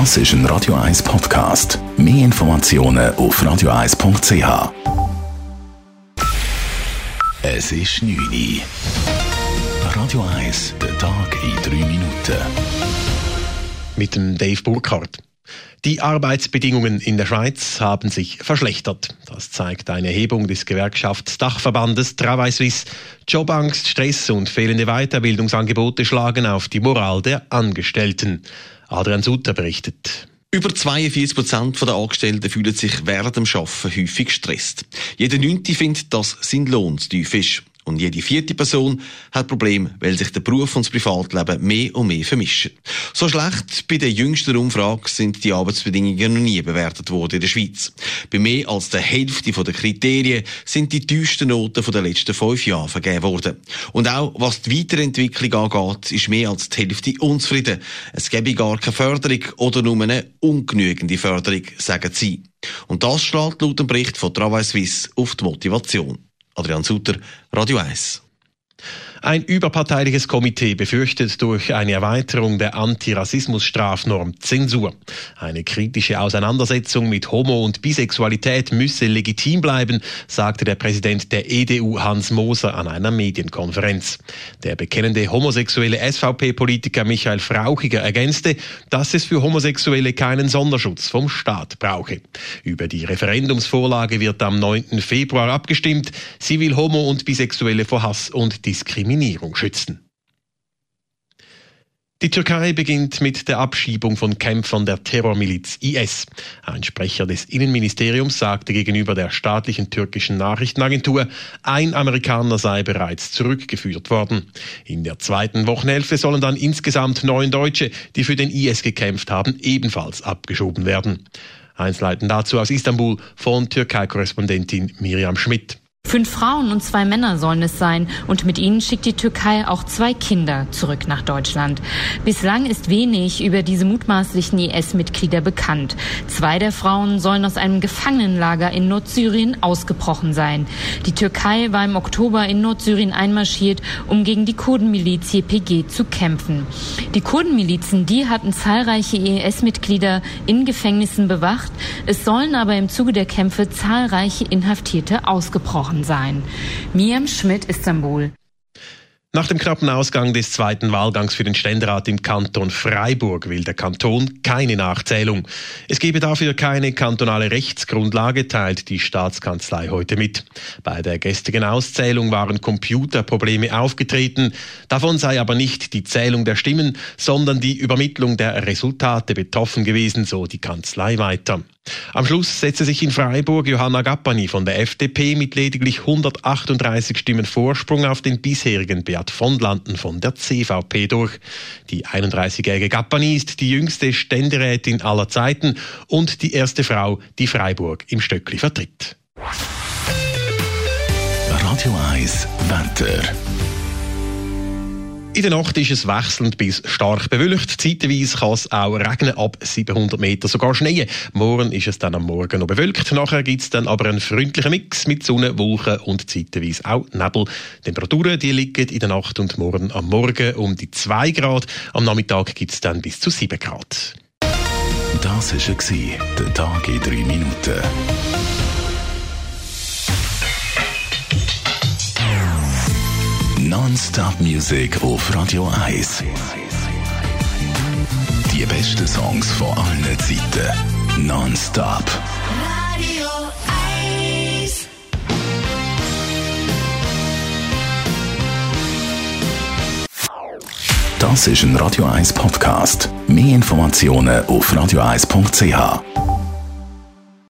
Das ist ein Radio 1 Podcast. Mehr Informationen auf radio1.ch. Es ist 9 Uhr. Radio 1, der Tag in 3 Minuten. Mit dem Dave Burkhardt. Die Arbeitsbedingungen in der Schweiz haben sich verschlechtert. Das zeigt eine Erhebung des Gewerkschaftsdachverbandes Travail Suisse. Jobangst, Stress und fehlende Weiterbildungsangebote schlagen auf die Moral der Angestellten. Adrian Sutter berichtet. Über 42 Prozent der Angestellten fühlen sich während dem Arbeiten häufig gestresst. Jeder Neunte findet, dass sein Lohn zu tief ist. Und jede vierte Person hat Probleme, weil sich der Beruf und das Privatleben mehr und mehr vermischen. So schlecht bei der jüngsten Umfrage sind die Arbeitsbedingungen noch nie bewertet worden in der Schweiz. Bei mehr als der Hälfte der Kriterien sind die tiefsten Noten der letzten fünf Jahre vergeben worden. Und auch was die Weiterentwicklung angeht, ist mehr als die Hälfte unzufrieden. Es gäbe gar keine Förderung oder nur eine ungenügende Förderung, sagen sie. Und das strahlt laut dem Bericht von Travail Suisse auf die Motivation. Adrian Sutter, Radio 1. Ein überparteiliches Komitee befürchtet durch eine Erweiterung der Antirassismus-Strafnorm Zensur. Eine kritische Auseinandersetzung mit Homo- und Bisexualität müsse legitim bleiben, sagte der Präsident der EDU Hans Moser an einer Medienkonferenz. Der bekennende homosexuelle SVP-Politiker Michael Frauchiger ergänzte, dass es für Homosexuelle keinen Sonderschutz vom Staat brauche. Über die Referendumsvorlage wird am 9. Februar abgestimmt. Sie will Homo- und Bisexuelle vor Hass und Diskriminierung Diskriminierung schützen. Die Türkei beginnt mit der Abschiebung von Kämpfern der Terrormiliz IS. Ein Sprecher des Innenministeriums sagte gegenüber der staatlichen türkischen Nachrichtenagentur, ein Amerikaner sei bereits zurückgeführt worden. In der zweiten Wochenhälfte sollen dann insgesamt neun Deutsche, die für den IS gekämpft haben, ebenfalls abgeschoben werden. Einzelheiten dazu aus Istanbul von Türkei-Korrespondentin Miriam Schmidt. Fünf Frauen und zwei Männer sollen es sein und mit ihnen schickt die Türkei auch zwei Kinder zurück nach Deutschland. Bislang ist wenig über diese mutmaßlichen IS-Mitglieder bekannt. Zwei der Frauen sollen aus einem Gefangenenlager in Nordsyrien ausgebrochen sein. Die Türkei war im Oktober in Nordsyrien einmarschiert, um gegen die Kurdenmiliz YPG zu kämpfen. Die Kurdenmilizen, die hatten zahlreiche IS-Mitglieder in Gefängnissen bewacht. Es sollen aber im Zuge der Kämpfe zahlreiche Inhaftierte ausgebrochen sein. Miam Schmidt, Istanbul. Nach dem knappen Ausgang des zweiten Wahlgangs für den Ständerat im Kanton Freiburg will der Kanton keine Nachzählung. Es gebe dafür keine kantonale Rechtsgrundlage, teilt die Staatskanzlei heute mit. Bei der gestrigen Auszählung waren Computerprobleme aufgetreten. Davon sei aber nicht die Zählung der Stimmen, sondern die Übermittlung der Resultate betroffen gewesen, so die Kanzlei weiter. Am Schluss setzte sich in Freiburg Johanna Gappani von der FDP mit lediglich 138 Stimmen Vorsprung auf den bisherigen Beat von Landen von der CVP durch. Die 31-jährige Gappani ist die jüngste Ständerätin aller Zeiten und die erste Frau, die Freiburg im Stöckli vertritt. Radio 1 Wetter. In der Nacht ist es wechselnd bis stark bewölkt. Zeitweise kann es auch regnen, ab 700 Meter sogar schneien. Morgen ist es dann am Morgen noch bewölkt. Nachher gibt es dann aber einen freundlichen Mix mit Sonne, Wolken und zeitweise auch Nebel. Die Temperaturen die liegen in der Nacht und morgen am Morgen um die 2 Grad. Am Nachmittag gibt es dann bis zu 7 Grad. Das war der Tag in 3 Minuten. Non-Stop Music auf Radio 1. Die besten Songs von allen Zeiten. Non-Stop. Radio 1. Das ist ein Radio 1 Podcast. Mehr Informationen auf radio1.ch.